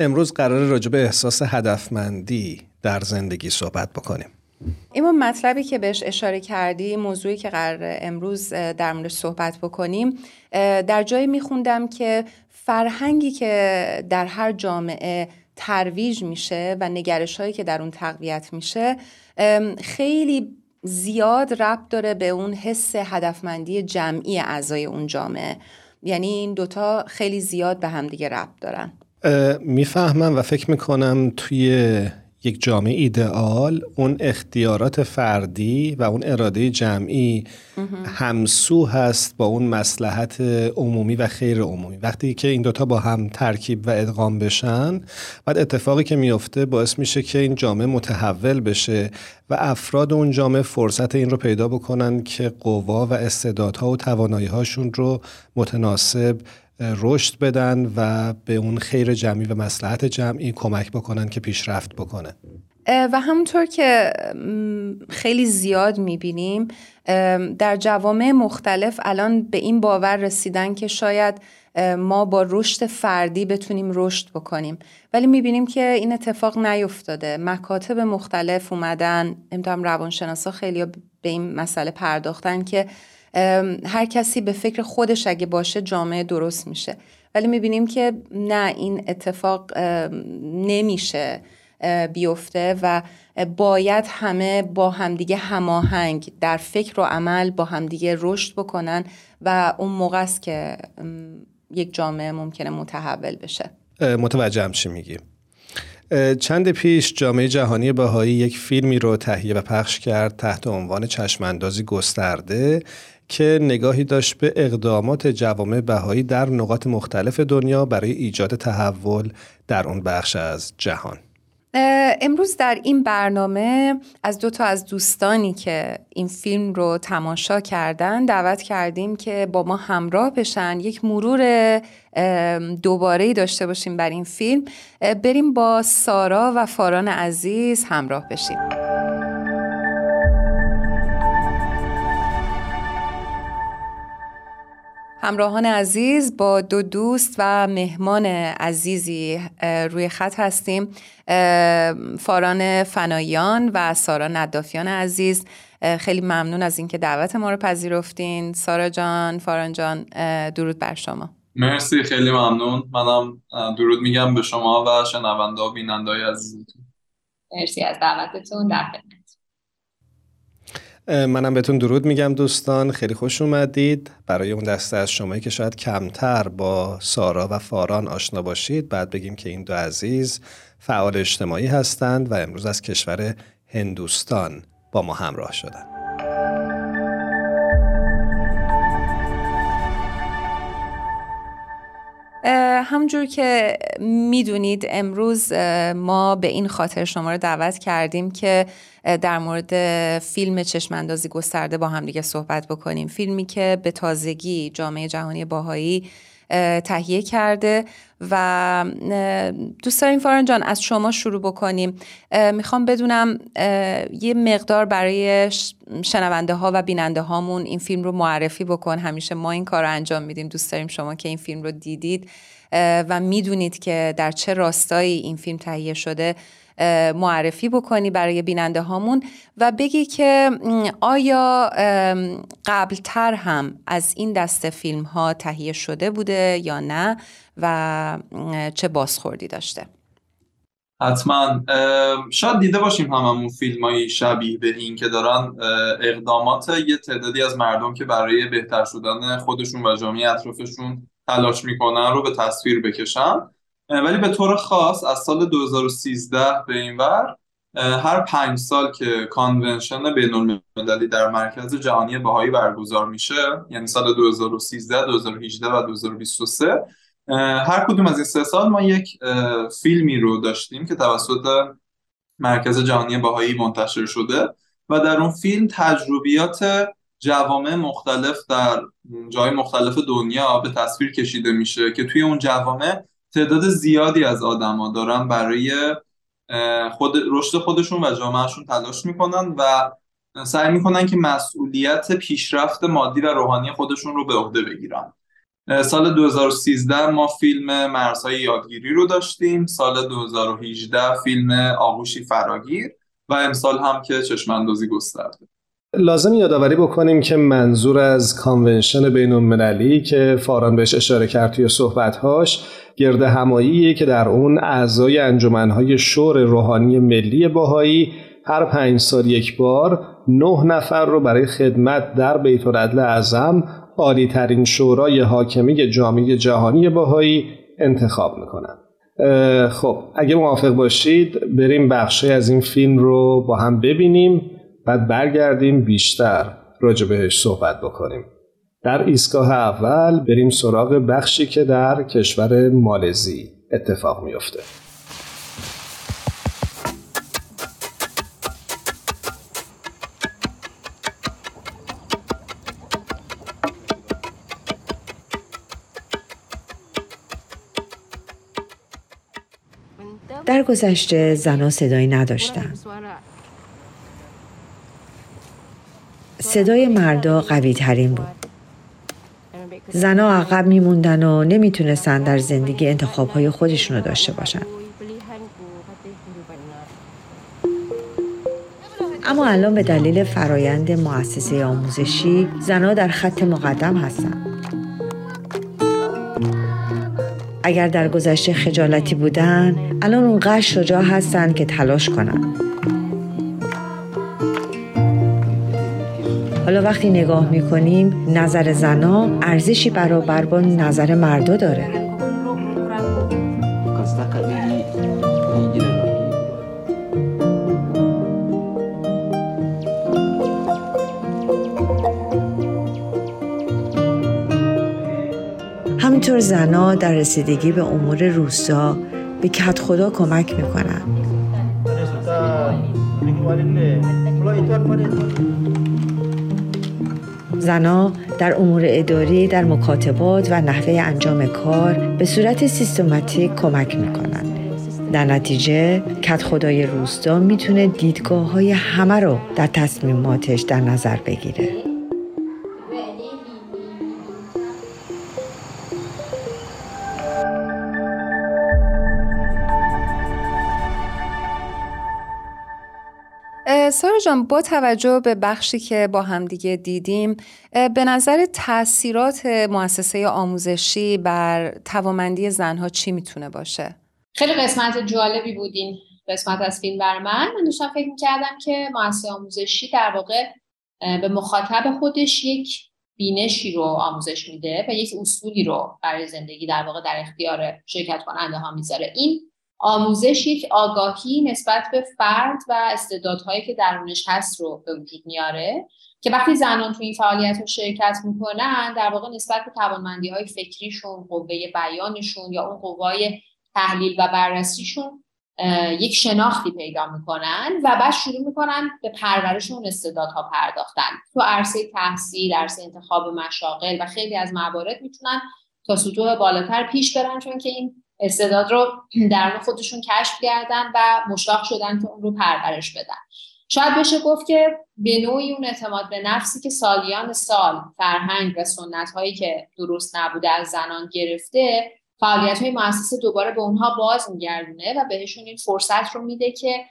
امروز قرار راجع به احساس هدفمندی در زندگی صحبت بکنیم. این مطلبی که بهش اشاره کردی موضوعی که قرار امروز در موردش صحبت بکنیم. در جایی میخوندم که فرهنگی که در هر جامعه ترویج میشه و نگرش هایی که در اون تقویت میشه خیلی زیاد ربط داره به اون حس هدفمندی جمعی اعضای اون جامعه. یعنی این دوتا خیلی زیاد به همدیگه ربط دارن. می‌فهمم و فکر می‌کنم توی یک جامعه ایدئال اون اختیارات فردی و اون اراده جمعی همسو هست با اون مسلحت عمومی و خیر عمومی. وقتی که این دوتا با هم ترکیب و ادغام بشن بعد اتفاقی که میفته باعث میشه که این جامعه متحول بشه و افراد اون جامعه فرصت این رو پیدا بکنن که قوا و استعدادها و توانایی هاشون رو متناسب رشد بدن و به اون خیر جمعی و مسلحت جمعی کمک بکنن که پیشرفت بکنه. و همونطور که خیلی زیاد می‌بینیم در جوامع مختلف الان به این باور رسیدن که شاید ما با رشد فردی بتونیم رشد بکنیم. ولی می‌بینیم که این اتفاق نیفتاده. مکاتب مختلف اومدن امتحان روانشناسا خیلی به این مسئله پرداختن که هر کسی به فکر خودش اگه باشه جامعه درست میشه. ولی می‌بینیم که نه این اتفاق نمیشه بیفته و باید همه با همدیگه هماهنگ در فکر و عمل با همدیگه رشد بکنن و اون موقع است که یک جامعه ممکنه متحول بشه. متوجهم چی میگی. چند پیش جامعه جهانی بهایی یک فیلمی رو تهیه و پخش کرد تحت عنوان چشماندازی گسترده. که نگاهی داشت به اقدامات جوامع بهایی در نقاط مختلف دنیا برای ایجاد تحول در اون بخش از جهان. امروز در این برنامه از دو تا از دوستانی که این فیلم رو تماشا کردن دعوت کردیم که با ما همراه بشن. یک مرور دوباره داشته باشیم بر این فیلم. بریم با سارا و فاران عزیز همراه بشیم. همراهان عزیز با دو دوست و مهمان عزیزی روی خط هستیم. فاران فنایان و سارا ندافیان عزیز. خیلی ممنون از اینکه دعوت ما رو پذیرفتین. سارا جان فاران جان درود بر شما. مرسی خیلی ممنون. منم درود میگم به شما و شنونده و بیننده های عزیزتون. مرسی از دعوتتون. در منم بهتون درود میگم دوستان خیلی خوش اومدید برای اون دسته از شمایی که شاید کمتر با سارا و فاران آشنا باشید بعد بگیم که این دو عزیز فعال اجتماعی هستند و امروز از کشور هندوستان با ما همراه شدند. همجور که می‌دونید امروز ما به این خاطر شما رو دعوت کردیم که در مورد فیلم چشماندازی گسترده با هم دیگه صحبت بکنیم. فیلمی که به تازگی جامعه جهانی باهایی تهیه کرده و دوست داریم فاران جان از شما شروع بکنیم. می‌خوام بدونم یه مقدار برای شنونده ها و بیننده هامون این فیلم رو معرفی بکن. همیشه ما این کار رو انجام میدیم. دوست داریم شما که این فیلم رو دیدید و می‌دونید که در چه راستایی این فیلم تهیه شده. معرفی بکنی برای بیننده هامون و بگی که آیا قبلتر هم از این دست فیلم ها تهیه شده بوده یا نه و چه بازخوردی داشته؟ حتما. شاید دیده باشیم هممون فیلم های شبیه به این که دارن اقدامات یه تعدادی از مردم که برای بهتر شدن خودشون و جامعه اطرافشون تلاش می‌کنن رو به تصویر بکشن. ولی به طور خاص از سال 2013 به این ور هر پنج سال که کانونشن بین المللی در مرکز جهانی بهایی برگزار میشه یعنی سال 2013 2018 و 2023 هر کدوم از این سه سال ما یک فیلمی رو داشتیم که توسط مرکز جهانی بهایی منتشر شده و در اون فیلم تجربیات جوامع مختلف در جای مختلف دنیا به تصویر کشیده میشه که توی اون جوامع تعداد زیادی از آدما دارن برای خود رشد خودشون و جامعهشون تلاش می‌کنن و سعی می‌کنن که مسئولیت پیشرفت مادی و روحانی خودشون رو به عهده بگیرن. سال 2013 ما فیلم مرزهای یادگیری رو داشتیم. سال 2018 فیلم آغوشی فراگیر و امسال هم که چشماندازی گسترده. لازم یادآوری بکنیم که منظور از کانونشن بین المللی که فاران بهش اشاره کرد توی صحبتهاش گرد هماییه که در اون اعضای انجمنهای شور روحانی ملی باهایی هر پنج سال یک بار نه نفر رو برای خدمت در بیت العدل اعظم عالی ترین شورای حاکمی جامعه جهانی باهایی انتخاب می‌کنن. خب اگه موافق باشید بریم بخشی از این فیلم رو با هم ببینیم. بعد برگردیم بیشتر راجع بهش صحبت بکنیم در ایستگاه اول بریم سراغ بخشی که در کشور مالزی اتفاق میفته در گذشته زنها صدایی نداشتن. صدای مردا قوی ترین بود. زنها عقب میموندن و نمی‌تونستن در زندگی انتخاب های خودشون رو داشته باشن. اما الان به دلیل فرایند مؤسسه آموزشی زنها در خط مقدم هستند. اگر در گذشته خجالتی بودن الان اونقدر شجاع هستن که تلاش کنن حالا وقتی نگاه می‌کنیم نظر زنا ارزشی برابر با نظر مردا داره. همینطور زنا در رسیدگی به امور روستا به کت خدا کمک می‌کنن. زنا در امور اداری در مکاتبات و نحوه انجام کار به صورت سیستماتیک کمک می‌کنن در نتیجه کت خدای روستا می‌تونه دیدگاه های همه رو در تصمیماتش در نظر بگیره. سارا جان با توجه به بخشی که با همدیگه دیدیم به نظر تاثیرات مؤسسه آموزشی بر توامندی زنها چی می‌تونه باشه؟ خیلی قسمت جالبی بود این قسمت از فیلم بر من. من داشتم فکر می‌کردم که مؤسسه آموزشی در واقع به مخاطب خودش یک بینشی رو آموزش میده و یک اصولی رو برای زندگی در واقع در اختیار شرکت کننده ها می‌ذاره. این آموزش یک آگاهی نسبت به فرد و استعدادهایی که درونش هست رو به وجود میاره که وقتی زنان تو این فعالیت رو شرکت می‌کنن در واقع نسبت به توانمندی های فکریشون قوه بیانشون یا اون قوای تحلیل و بررسیشون یک شناختی پیدا می‌کنن و بعد شروع می‌کنن به پرورش اون استعدادها پرداختن. تو عرصه تحصیل عرصه انتخاب مشاغل و خیلی از موارد می‌تونن تا سطوح بالاتر پیش برن چون که این استعداد رو درون خودشون کشف کردن و مشتاق شدن که اون رو پرورش بدن. شاید بشه گفت که به نوعی اون اعتماد به نفسی که سالیان سال فرهنگ و سنت هایی که درست نبوده از زنان گرفته فعالیت های مؤسسه دوباره به اونها باز میگردونه و بهشون این فرصت رو میده که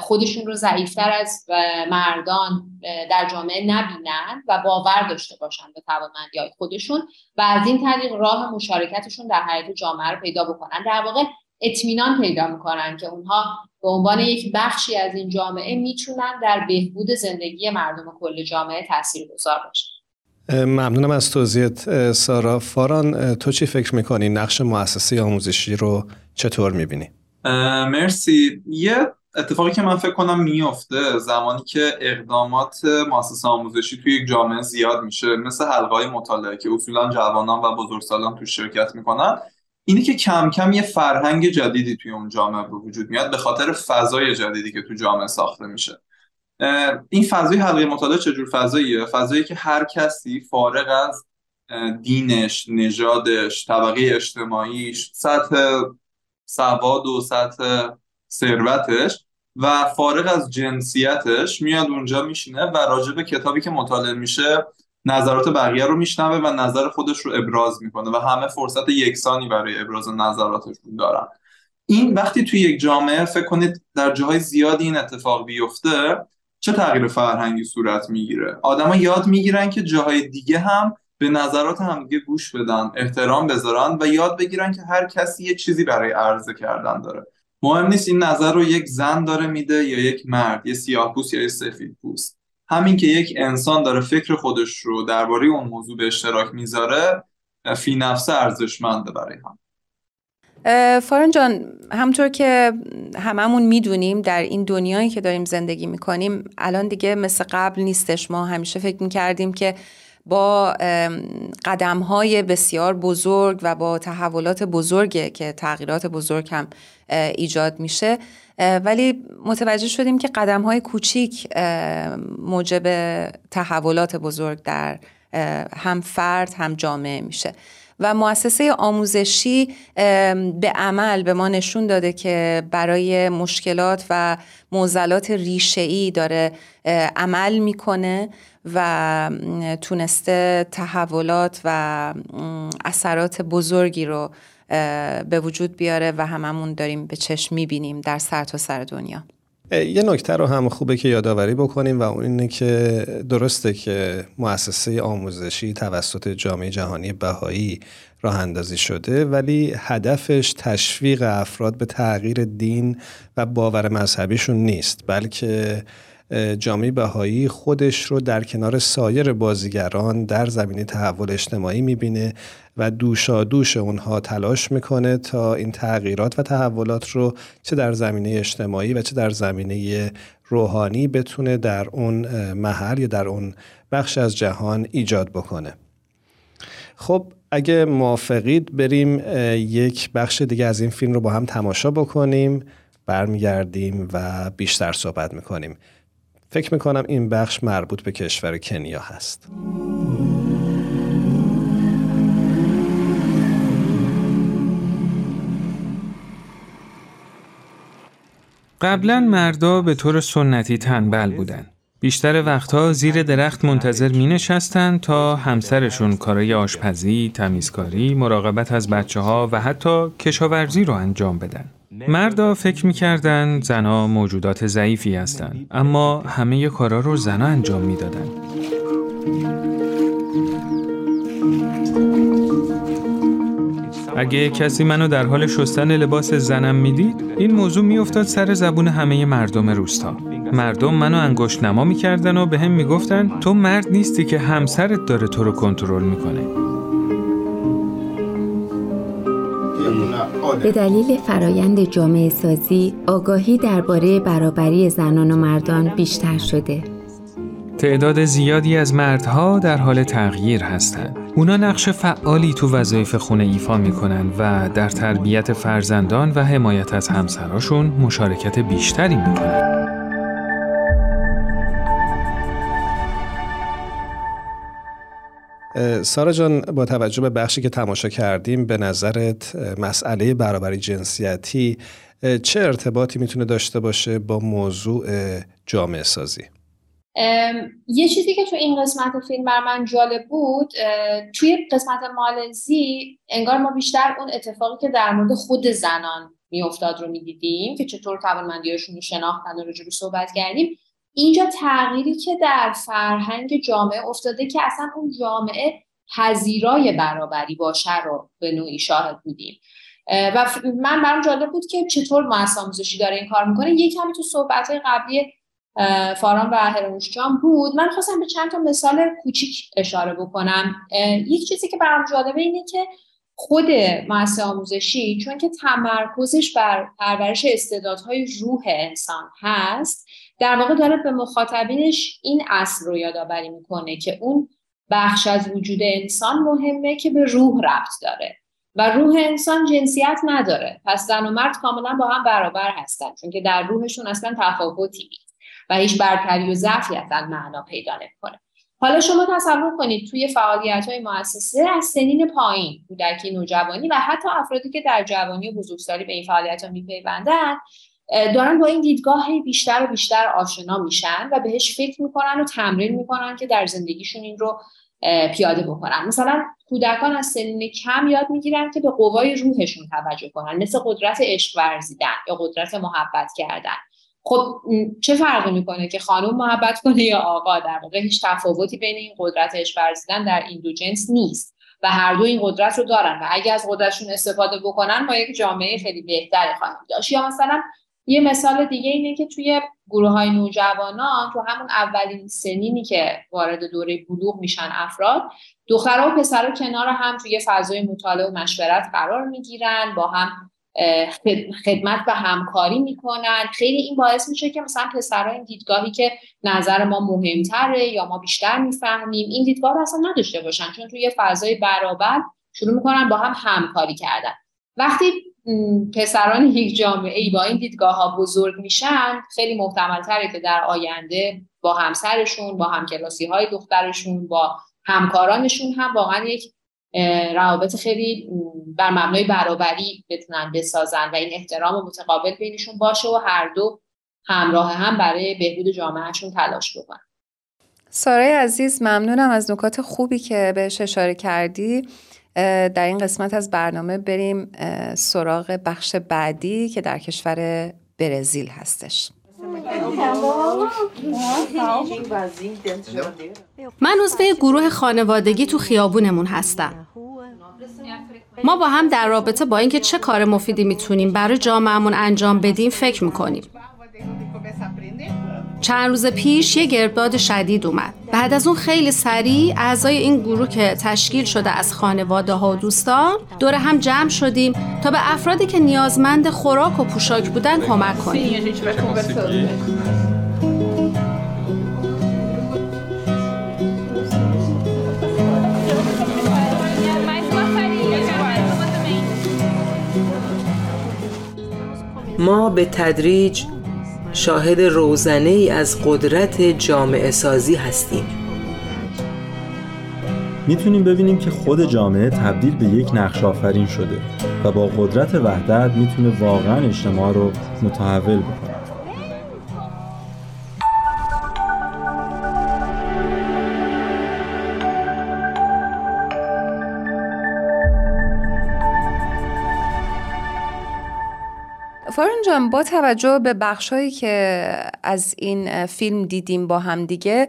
خودشون رو ضعیفتر از مردان در جامعه نبینن و باور داشته باشن به توانمندی های خودشون و از این طریق راه مشارکتشون در حیات جامعه رو پیدا بکنن. در واقع اطمینان پیدا می‌کنن که اونها به عنوان یک بخشی از این جامعه می‌تونن در بهبود زندگی مردم کل جامعه تاثیر گذار باشن ممنونم از توضیحت سارا. فاران تو چی فکر می‌کنی؟ نقش مؤسسه آموزشی رو چطور می‌بینی؟ مرسی. یه اتفاقی که من فکر کنم میفته زمانی که اقدامات مؤسسه آموزشی توی یک جامعه زیاد میشه مثل حلقه مطالعه که اصولا جوانان و بزرگسالان تو شرکت می‌کنن اینه که کم کم یه فرهنگ جدیدی توی اون جامعه به وجود میاد به خاطر فضای جدیدی که تو جامعه ساخته میشه. این فضای حلقه مطالعه چجور فضاییه؟ فضایی که هر کسی فارغ از دینش نژادش طبقه اجتماعیش سطح سواد و سطح ثروتش و فارغ از جنسیتش میاد اونجا میشینه و راجع به کتابی که مطالعه میشه نظرات بقیه رو میشنوه و نظر خودش رو ابراز می‌کنه و همه فرصت یکسانی برای ابراز نظراتشون دارن. این وقتی توی یک جامعه فکر کنید در جاهای زیادی این اتفاق بیفته چه تغییر فرهنگی صورت می‌گیره؟ آدما یاد می‌گیرن که جاهای دیگه هم به نظرات همدیگه گوش بدن احترام بذارن و یاد بگیرن که هر کسی یه چیزی برای عرضه کردن داره. مهم نیست این نظر رو یک زن داره میده یا یک مرد یه سیاه پوست یا یه سفید پوست. همین که یک انسان داره فکر خودش رو درباره اون موضوع به اشتراک می‌ذاره فی نفسه ارزشمنده برای هم. فارن جان همطور که هممون می‌دونیم در این دنیایی که داریم زندگی می‌کنیم الان دیگه مثل قبل نیستش. ما همیشه فکر می‌کردیم که با قدم های بسیار بزرگ و با تحولات بزرگه که تغییرات بزرگ هم ایجاد میشه. ولی متوجه شدیم که قدم های کوچیک موجب تحولات بزرگ در هم فرد هم جامعه میشه. و مؤسسه آموزشی به عمل به ما نشون داده که برای مشکلات و معضلات ریشه‌ای داره عمل می‌کنه و تونسته تحولات و اثرات بزرگی رو به وجود بیاره و هممون داریم به چشم می‌بینیم در سرتاسر سر دنیا. یه نکته رو هم خوبه که یادآوری بکنیم و اون اینه که درسته که مؤسسه آموزشی توسط جامعه جهانی بهایی راه اندازی شده ولی هدفش تشویق افراد به تغییر دین و باور مذهبیشون نیست بلکه جامعه بهایی خودش رو در کنار سایر بازیگران در زمینه تحول اجتماعی می‌بینه و دوشا دوش اونها تلاش می‌کنه تا این تغییرات و تحولات رو چه در زمینه اجتماعی و چه در زمینه روحانی بتونه در اون محل یا در اون بخش از جهان ایجاد بکنه. خب اگه موافقید بریم یک بخش دیگه از این فیلم رو با هم تماشا بکنیم برمیگردیم و بیشتر صحبت می‌کنیم. فکر می‌کنم این بخش مربوط به کشور کنیا هست قبلا مردا به طور سنتی تنبل بودن. بیشتر وقتها زیر درخت منتظر می نشستن تا همسرشون کارای آشپزی، تمیزکاری، مراقبت از بچه ها و حتی کشاورزی رو انجام بدن. مردا فکر می‌کردن زنها موجودات ضعیفی هستند اما همه کارا رو زنها انجام می‌دادن. اگه کسی منو در حال شستن لباس زنم می‌دید این موضوع میافتاد سر زبون همه مردم روستا مردم منو انگشت نما می‌کردن و به هم می‌گفتن تو مرد نیستی که همسرت داره تو رو کنترل می‌کنه به دلیل فرایند جامعه سازی آگاهی درباره برابری زنان و مردان بیشتر شده. تعداد زیادی از مردها در حال تغییر هستند. اونا نقش فعالی تو وظایف خونه ایفا می‌کنن و در تربیت فرزندان و حمایت از همسراشون مشارکت بیشتری می‌کنن. سارا جان با توجه به بخشی که تماشا کردیم به نظرت مسئله برابری جنسیتی چه ارتباطی می‌تونه داشته باشه با موضوع جامعه سازی؟ یه چیزی که تو این قسمت فیلم بر من جالب بود توی قسمت مالزی انگار ما بیشتر اون اتفاقی که در مورد خود زنان میافتاد رو می‌دیدیم که چطور توانمندیاشون رو شناختن و رو صحبت کردیم اینجا تغییری که در فرهنگ جامعه افتاده که اصلا اون جامعه پذیرای برابری باشه رو به نوعی شاهد بودیم. و من برام جالب بود که چطور مؤسسه آموزشی داره این کار می‌کنه. یک کمی تو صحبت قبلی فاران و هرانوش جان بود. من خواستم به چند تا مثال کوچیک اشاره بکنم. یک چیزی که برام جالبه اینه که خود مؤسسه آموزشی چون که تمرکزش بر پرورش استعدادهای روح انسان هست در واقع داره به مخاطبینش این اصل رو یادآوری می‌کنه که اون بخش از وجود انسان مهمه که به روح ربط داره. و روح انسان جنسیت نداره. پس زن و مرد کاملا با هم برابر هستن چون که در روحشون اصلا تفاوتی نیست و هیچ برتری و ضعفی اصلا معنا پیدا نمی‌کنه. حالا شما تصور کنید توی فعالیت های مؤسسه از سنین پایین کودکی نوجوانی و حتی افرادی که در جوانی و بزرگسالی به این فعالیت ها میپیوندن دارن با این دیدگاه بیشتر و بیشتر آشنا میشن و بهش فکر می‌کنن و تمرین می‌کنن که در زندگیشون این رو پیاده بکنن. مثلا کودکان از سنین کم یاد می‌گیرن که به قوای روحشون توجه کنن مثل قدرت عشق ورزیدن یا قدرت محبت کردن. خب چه فرقی می‌کنه که خانم محبت کنه یا آقا؟ در واقع هیچ تفاوتی بین این قدرت عشق ورزیدن در این دو جنس نیست و هر دو این قدرت رو دارن و اگه از قدرتشون استفاده بکنن ما یک جامعه خیلی بهتری خواهیم داشت. یا مثلا یه مثال دیگه اینه که توی گروه های نوجوانان تو همون اولین سنینی که وارد دوره بلوغ میشن افراد دخترها و پسرها کنار هم توی فضای مطالعه و مشورت قرار می‌گیرن با هم خدمت و همکاری می‌کنن. خیلی این باعث میشه که مثلا پسرها این دیدگاهی که نظر ما مهمتره یا ما بیشتر می‌فهمیم این دیدگاه رو اصلا نداشته باشن. چون توی فضای برابر شروع می‌کنن با هم همکاری کردن. وقتی پسران یک جامعه ای با این دیدگاه ها بزرگ میشن خیلی محتمل تره که در آینده با همسرشون با همکلاسی های دخترشون با همکارانشون هم واقعا یک روابط خیلی بر مبنای برابری بتونن بسازن و این احترام متقابل بینشون باشه و هر دو همراه هم برای بهبود جامعهشون تلاش بکنن. سارای عزیز ممنونم از نکات خوبی که بهش اشاره کردی. در این قسمت از برنامه بریم سراغ بخش بعدی که در کشور برزیل هستش. من عضو گروه خانوادگی تو خیابونمون هستم. ما با هم در رابطه با اینکه چه کار مفیدی می‌تونیم برای جامعهمون انجام بدیم فکر می‌کنیم. چند روز پیش یه گردباد شدید اومد. بعد از اون خیلی سریع اعضای این گروه که تشکیل شده از خانواده ها و دوستان دور هم جمع شدیم تا به افرادی که نیازمند خوراک و پوشاک بودن کمک کنیم. ما به تدریج شاهد روزنه ای از قدرت جامعه سازی هستیم. می‌تونیم ببینیم که خود جامعه تبدیل به یک نقش آفرین شده و با قدرت وحدت می‌تونه واقعا اجتماع رو متحول بکنه. جان با توجه به بخشهایی که از این فیلم دیدیم با هم دیگه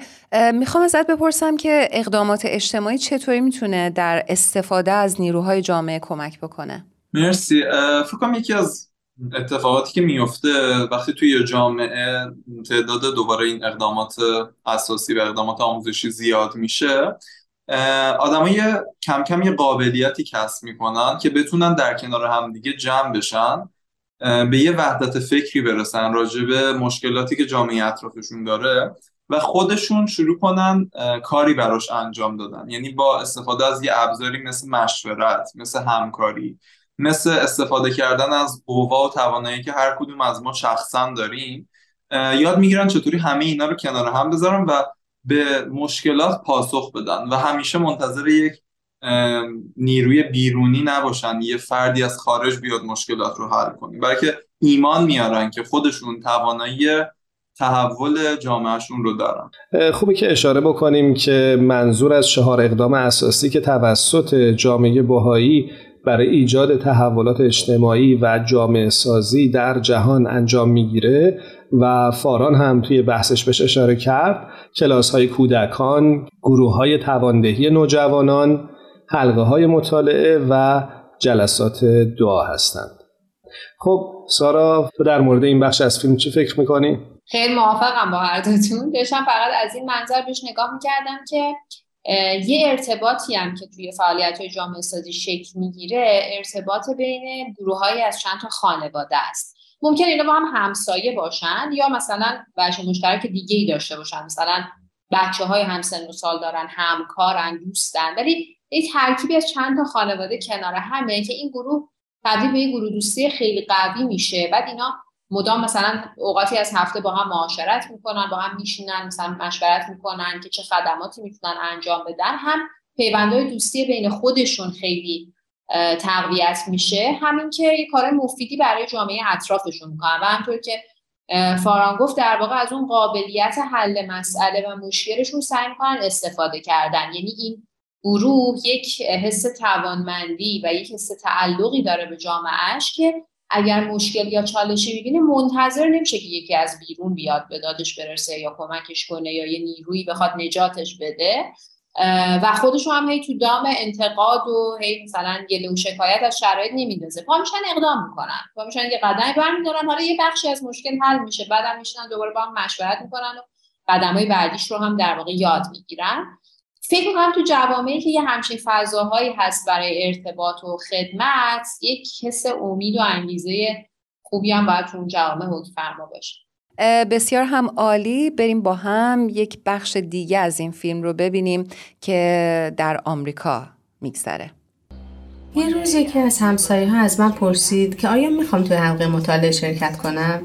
می‌خوام ازت بپرسم که اقدامات اجتماعی چطوری می‌تونه در استفاده از نیروهای جامعه کمک بکنه؟ مرسی. فکر کنم یکی از اتفاقاتی که میفته وقتی توی جامعه تعداد دوباره این اقدامات اساسی و اقدامات آموزشی زیاد میشه آدمای کم کم یه قابلیتی کسب می‌کنن که بتونن در کنار همدیگه جمع بشن. به یه وحدت فکری برسن راجع به مشکلاتی که جامعه اطرافشون داره و خودشون شروع کنن کاری براش انجام دادن. یعنی با استفاده از یه ابزاری مثل مشورت مثل همکاری مثل استفاده کردن از قوا و توانایی که هر کدوم از ما شخصا داریم یاد می‌گیرن چطوری همه اینا رو کنار هم بذارن و به مشکلات پاسخ بدن. و همیشه منتظر یک نیروی بیرونی نباشن یه فردی از خارج بیاد مشکلات رو حل کنیم برای که ایمان میارن که خودشون توانایی تحول جامعهشون رو دارن. خوبه که اشاره بکنیم که منظور از چهار اقدام اساسی که توسط جامعه بهایی برای ایجاد تحولات اجتماعی و جامعه سازی در جهان انجام می‌گیره و فاران هم توی بحثش بهش اشاره کرد. کلاس های کودکان، گروه های تواندهی نوجوانان، حلقه های مطالعه و جلسات دعا هستند. خب سارا در مورد این بخش از فیلم چی فکر می‌کنی؟ خیلی موافقم با هر دوتون داشتم فقط از این منظر بهش نگاه می‌کردم که یه ارتباطی هم که توی فعالیت جامعه سازی شکل می‌گیره ارتباط بین گروه های از چند تا خانواده است. ممکن اینا با هم همسایه باشن یا مثلا بچه مشترک دیگه ای داشته باشن. مثلا بچه های همسن و سال دارن همکارن دوستن. ولی یک ترکیبی از چند تا خانواده کنار همه که این گروه تبدیل به یک گروه دوستی خیلی قوی میشه. بعد اینا مدام مثلا اوقاتی از هفته با هم معاشرت می‌کنن با هم میشینن مثلا مشورت می‌کنن که چه خدماتی می‌تونن انجام بدن. هم پیوندهای دوستی بین خودشون خیلی تقویت میشه. همین که یه کار مفیدی برای جامعه اطرافشون می‌کنن. و همطور که فاران گفت در واقع از اون قابلیت حل مسئله و مشکلشون سعی می‌کنن استفاده کردن. یعنی این گروه یک حس توانمندی و یک حس تعلقی داره به جامعهش که اگر مشکل یا چالشی می‌بینه منتظر نمیشه که یکی از بیرون بیاد به دادش برسه یا کمکش کنه یا یه نیرویی بخواد نجاتش بده. و خودشو هم هی تو دام انتقاد و هی مثلا گله و شکایت از شرایط نمیندازه. پا میشن اقدام می‌کنن. پا میشن یه قدمی برمیدارن. حالا یه بخشی از مشکل حل میشه. بعدم میشنن دوباره با هم مشورت می‌کنن و قدمای بعدیش رو هم در واقع یاد می‌گیرن. فکر می‌کنم تو جوامعی که یه همچین فضاهایی هست برای ارتباط و خدمت یک حس امید و انگیزه خوبی هم باید تو اون جوامع حکم فرما باشه. بسیار هم عالی. بریم با هم یک بخش دیگه از این فیلم رو ببینیم که در آمریکا میگذره. یه روز یکی از همسایه ها از من پرسید که آیا می‌خوام توی حلقه مطالعه شرکت کنم؟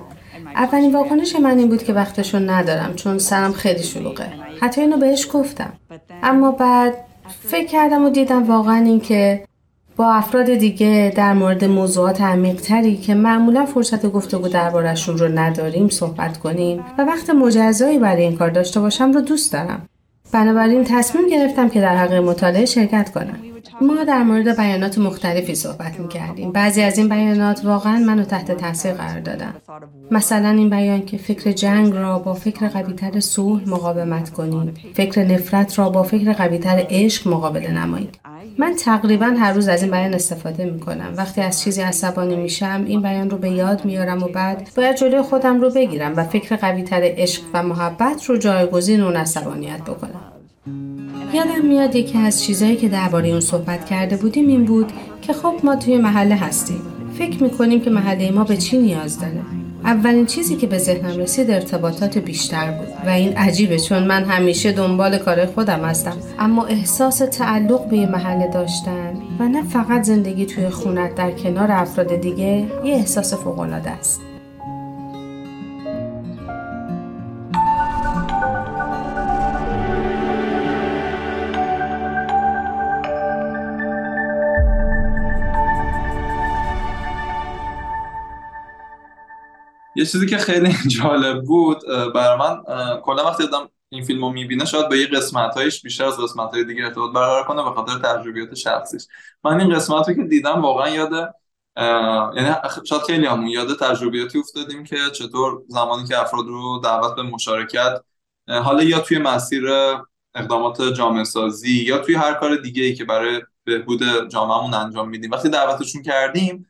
اولین واکنش من این بود که وقتشو ندارم چون سرم خیلی شلوغه. حتی اینو بهش گفتم. اما بعد فکر کردم و دیدم واقعا این که با افراد دیگه در مورد موضوعات عمیقتری که معمولا فرصت گفتگو دربارهشون رو نداریم صحبت کنیم و وقت مجزایی برای این کار داشته باشم رو دوست دارم. بنابراین تصمیم گرفتم که در حق مطالعه شرکت کنم. ما در مورد بیانات مختلفی صحبت می کردیم. بعضی از این بیانات واقعا منو تحت تاثیر قرار دادن. مثلا این بیان که فکر جنگ را با فکر قویتر صلح مقاومت کنیم. فکر نفرت را با فکر قویتر عشق مقابله نمایید. من تقریبا هر روز از این بیان استفاده می کنم. وقتی از چیزی عصبانی میشم این بیان رو به یاد میارم و بعد باید جلوی خودم رو بگیرم و فکر قویتر عشق و محبت رو جایگزین اون عصبانیت بکنم. یادم میاد یکی از چیزهایی که درباره اون صحبت کرده بودیم این بود که خب ما توی محله هستیم. فکر می‌کنیم که محله ما به چی نیاز داره. اولین چیزی که به ذهنم رسید ارتباطات بیشتر بود. و این عجیبه چون من همیشه دنبال کار خودم هستم. اما احساس تعلق به یه محله داشتن و نه فقط زندگی توی خونت در کنار افراد دیگه یه احساس فوقالعاده است. یه چیزی که خیلی جالب بود برای من کلا وقتی دادم این فیلم رو می‌بینه شاید به یه قسمت هایش بیشتر از قسمت های دیگه ارتباط برقرار کنه به خاطر تجربیات شخصیش. من این قسمت رو که دیدم واقعا یاد یعنی شاید خیلی همون یاد تجربیاتی افتادیم که چطور زمانی که افراد رو دعوت به مشارکت حالا یا توی مسیر اقدامات جامعه سازی یا توی هر کار دیگه ای که برای بهبود جامعهمون انجام میدیم. وقتی دعوتشون کردیم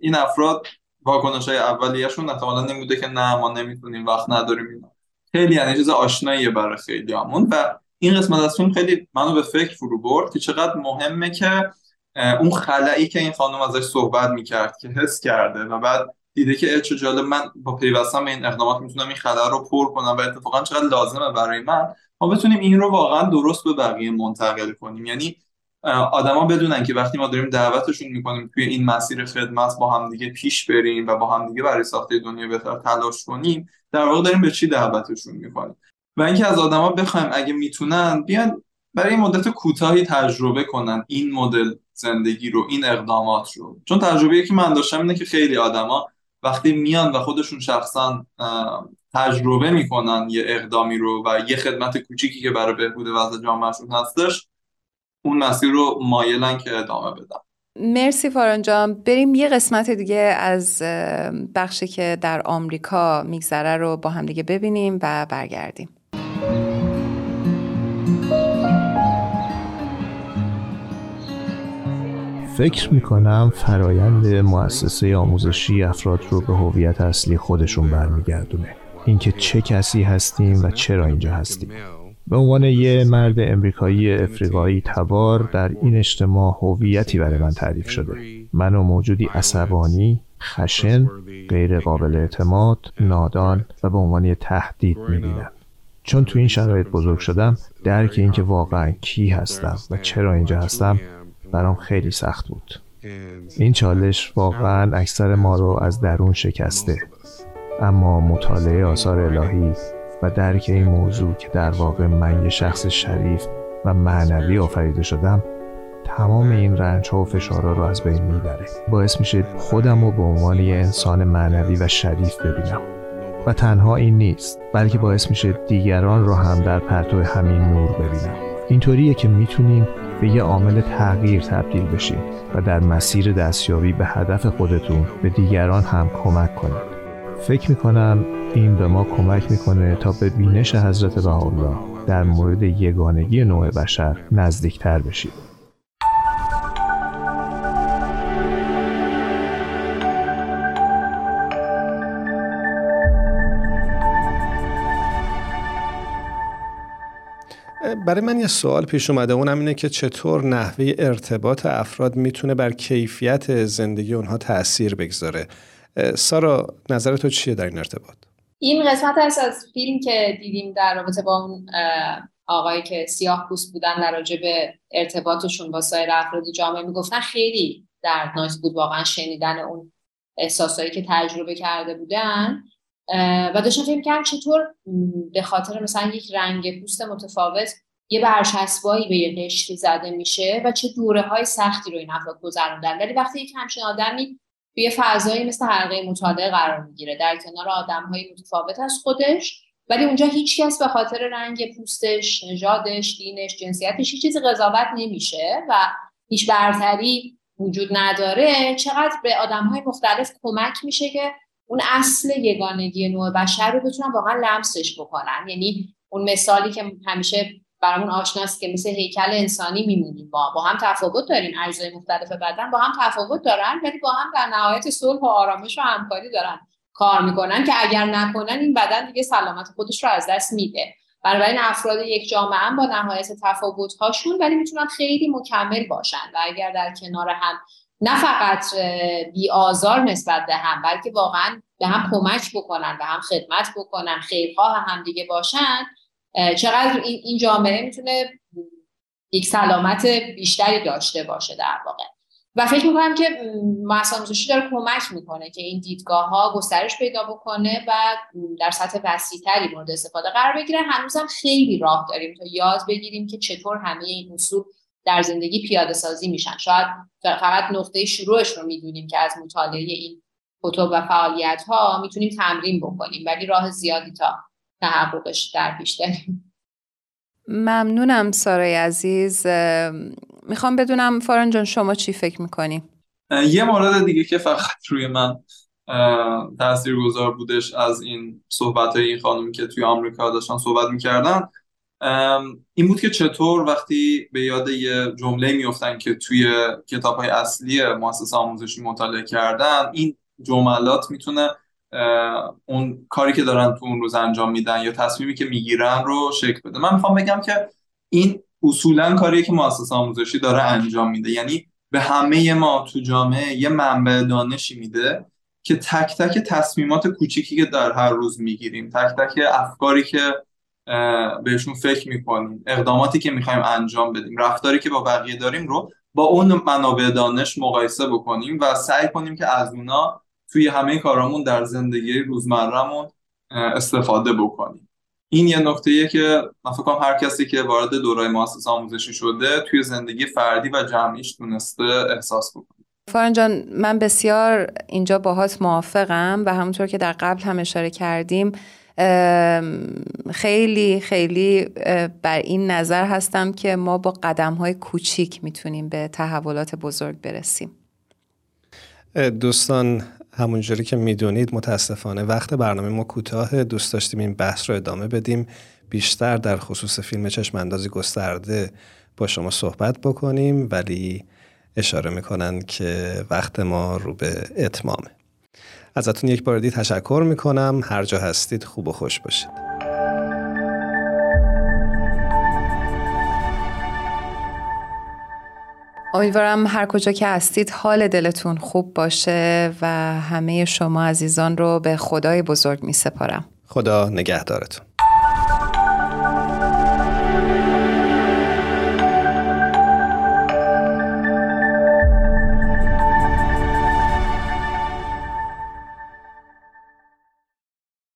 این افراد واکنش های اولیهشون احتمالا این بوده که نه ما نمی‌تونیم وقت نداریم اینا. خیلی یعنی چیز آشناییه برای خیلی همون و این قسمت از فیلم خیلی منو به فکر فرو برد که چقدر مهمه که اون خلایی که این خانم ازش صحبت می‌کرد که حس کرده و بعد دیده که چه جالب من با پیوستن این اقدامات می‌تونم این خلا رو پر کنم و اتفاقا چقدر لازمه برای من ما بتونیم این رو واقعا درست به بقیه منتقل کنیم. یعنی آدما بدونن که وقتی ما داریم دعوتشون می‌کنیم توی این مسیر خدمت با همدیگه پیش بریم و با همدیگه برای ساخته دنیا بهتر تلاش کنیم در واقع داریم به چی دعوتشون می‌کنیم؟ و اینکه از آدما بخوایم اگه می‌تونن بیان برای مدت کوتاهی تجربه کنن این مدل زندگی رو این اقدامات رو. چون تجربه که من داشتم اینه که خیلی آدما وقتی میان و خودشون شخصا تجربه می‌کنن یه اقدامی رو و یه خدمت کوچیکی که برای بهبود وضع جامعهشون هستش اون مسیر رو مایلن که ادامه بدن مرسی فاران جان. بریم یه قسمت دیگه از بخشی که در آمریکا میگذره رو با هم دیگه ببینیم و برگردیم. فکر می‌کنم فرایند مؤسسه آموزشی افراد رو به هویت اصلی خودشون برمیگردونه. اینکه چه کسی هستیم و چرا اینجا هستیم. به عنوان یه مرد امریکایی افریقایی تبار در این اجتماع هویتی برای من تعریف شده. من و موجودی عصبانی خشن غیر قابل اعتماد نادان و به عنوان تهدید می‌بینم. چون تو این شرایط بزرگ شدم درک اینکه واقعا کی هستم و چرا اینجا هستم برام خیلی سخت بود. این چالش واقعا اکثر ما رو از درون شکسته. اما مطالعه آثار الهی و درک این موضوع که در واقع من یه شخص شریف و معنوی آفریده شدم تمام این رنج ها و فشارها رو از بین می‌بره. باعث میشه خودم رو به عنوان یه انسان معنوی و شریف ببینم. و تنها این نیست بلکه باعث میشه دیگران رو هم در پرتو همین نور ببینم. اینطوریه که می‌تونیم به یه عامل تغییر تبدیل بشیم و در مسیر دستیابی به هدف خودتون به دیگران هم کمک کنید. فکر می‌کنم این به ما کمک می‌کنه تا به بینش حضرت بهاءالله در مورد یگانگی نوع بشر نزدیکتر بشیم. برای من یه سوال پیش اومده اونم اینه که چطور نحوه ارتباط افراد می‌تونه بر کیفیت زندگی اونها تاثیر بگذاره؟ سارا نظر تو چیه در این ارتباط؟ این قسمت هست از فیلم که دیدیم در رابطه با اون آقایی که سیاه پوست بودن در راجع به ارتباطشون با سایر افراد جامعه می‌گفتن خیلی دردناک بود واقعا شنیدن اون احساسایی که تجربه کرده بودن. و داشتم فکر کردم چطور به خاطر مثلا یک رنگ پوست متفاوت یه برچسبایی به یه قشری زده میشه و چه دوره های سختی رو این افراد گذروندن. ولی وقتی یک همچین آدمی توی فضایی مثل حلقه مطالعه قرار می‌گیره. در کنار آدم های متفاوت از خودش ولی اونجا هیچ کس به خاطر رنگ پوستش، نژادش، دینش، جنسیتش هیچ چیزی قضاوت نمیشه و هیچ برتری وجود نداره. چقدر به آدم های مختلف کمک میشه که اون اصل یگانگی نوع بشر رو بتونن واقعا لمسش بکنن. یعنی اون مثالی که همیشه برامون آشناست که مثل هیکل انسانی میمونیم. ما با هم تفاوت داریم. اجزای مختلف بدن با هم تفاوت دارن ولی با هم در نهایت صلح و آرامش و همکاری دارن. کار می‌کنن که اگر نکنن این بدن دیگه سلامت خودش رو از دست میده. بنابراین افراد یک جامعه با نهایت تفاوت هاشون ولی می‌تونن خیلی مکمل باشن و اگر در کنار هم نه فقط بی آزار نسبت به هم بلکه واقعا به هم کمک بکنن به هم خدمت بکنن خیرخواه هم دیگه باشن چقدر این جامعه می‌تونه یک سلامت بیشتری داشته باشه در واقع. و فکر می‌کنم که مؤسسه داره کمک می‌کنه که این دیدگاه ها گسترش پیدا بکنه و در سطح وسیعتری مورد استفاده قرار بگیره. هنوزم خیلی راه داریم تا یاد بگیریم که چطور همه این اصول در زندگی پیاده سازی میشن. شاید فقط نقطه شروعش رو می‌دونیم که از مطالعه این کتب و فعالیت ها می‌تونیم تمرین بکنیم ولی راه زیادی تا تحققش در پیش داریم ممنونم سارای عزیز می‌خوام بدونم فارن جان شما چی فکر می‌کنی؟ یه مورد دیگه که فقط روی من تأثیر گذار بودش از این صحبت های این خانمی که توی آمریکا داشتن صحبت می‌کردن این بود که چطور وقتی به یاد یه جمله میفتن که توی کتاب های اصلی مؤسسه آموزشی مطالعه کردن این جملات می‌تونه اون کاری که دارن تو اون روز انجام میدن یا تصمیمی که می‌گیرن رو شکل بده. من می‌خوام بگم که این اصولا کاریه که مؤسسه آموزشی داره انجام میده. یعنی به همه ما تو جامعه یه منبع دانشی میده که تک تک تصمیمات کوچیکی که در هر روز می‌گیریم تک تک افکاری که بهشون فکر می‌کنیم اقداماتی که می‌خوایم انجام بدیم رفتاری که با بقیه داریم رو با اون منابع دانش مقایسه بکنیم و سعی کنیم که از اونا توی همه کارامون در زندگی روزمرهمون استفاده بکنیم. این یه نکته که من فکر هر کسی که وارد دورای مؤسسه آموزشی شده توی زندگی فردی و جمعیش تونسته احساس بکنه. فارن جان من بسیار اینجا باهات موافقم و همونطور که در قبل هم اشاره کردیم خیلی خیلی بر این نظر هستم که ما با قدم های کوچیک می‌تونیم به تحولات بزرگ برسیم. دوستان همونجوری که می‌دونید متاسفانه وقت برنامه ما کوتاه دوست داشتیم این بحث رو ادامه بدیم. بیشتر در خصوص فیلم چشم اندازی گسترده با شما صحبت بکنیم ولی اشاره می‌کنن که وقت ما رو به اتمامه. ازتون یک بار دیگه تشکر می‌کنم. هر جا هستید خوب و خوش باشید. امیدوارم هر کجا که هستید حال دلتون خوب باشه و همه شما عزیزان رو به خدای بزرگ می سپارم خدا نگهدارتون.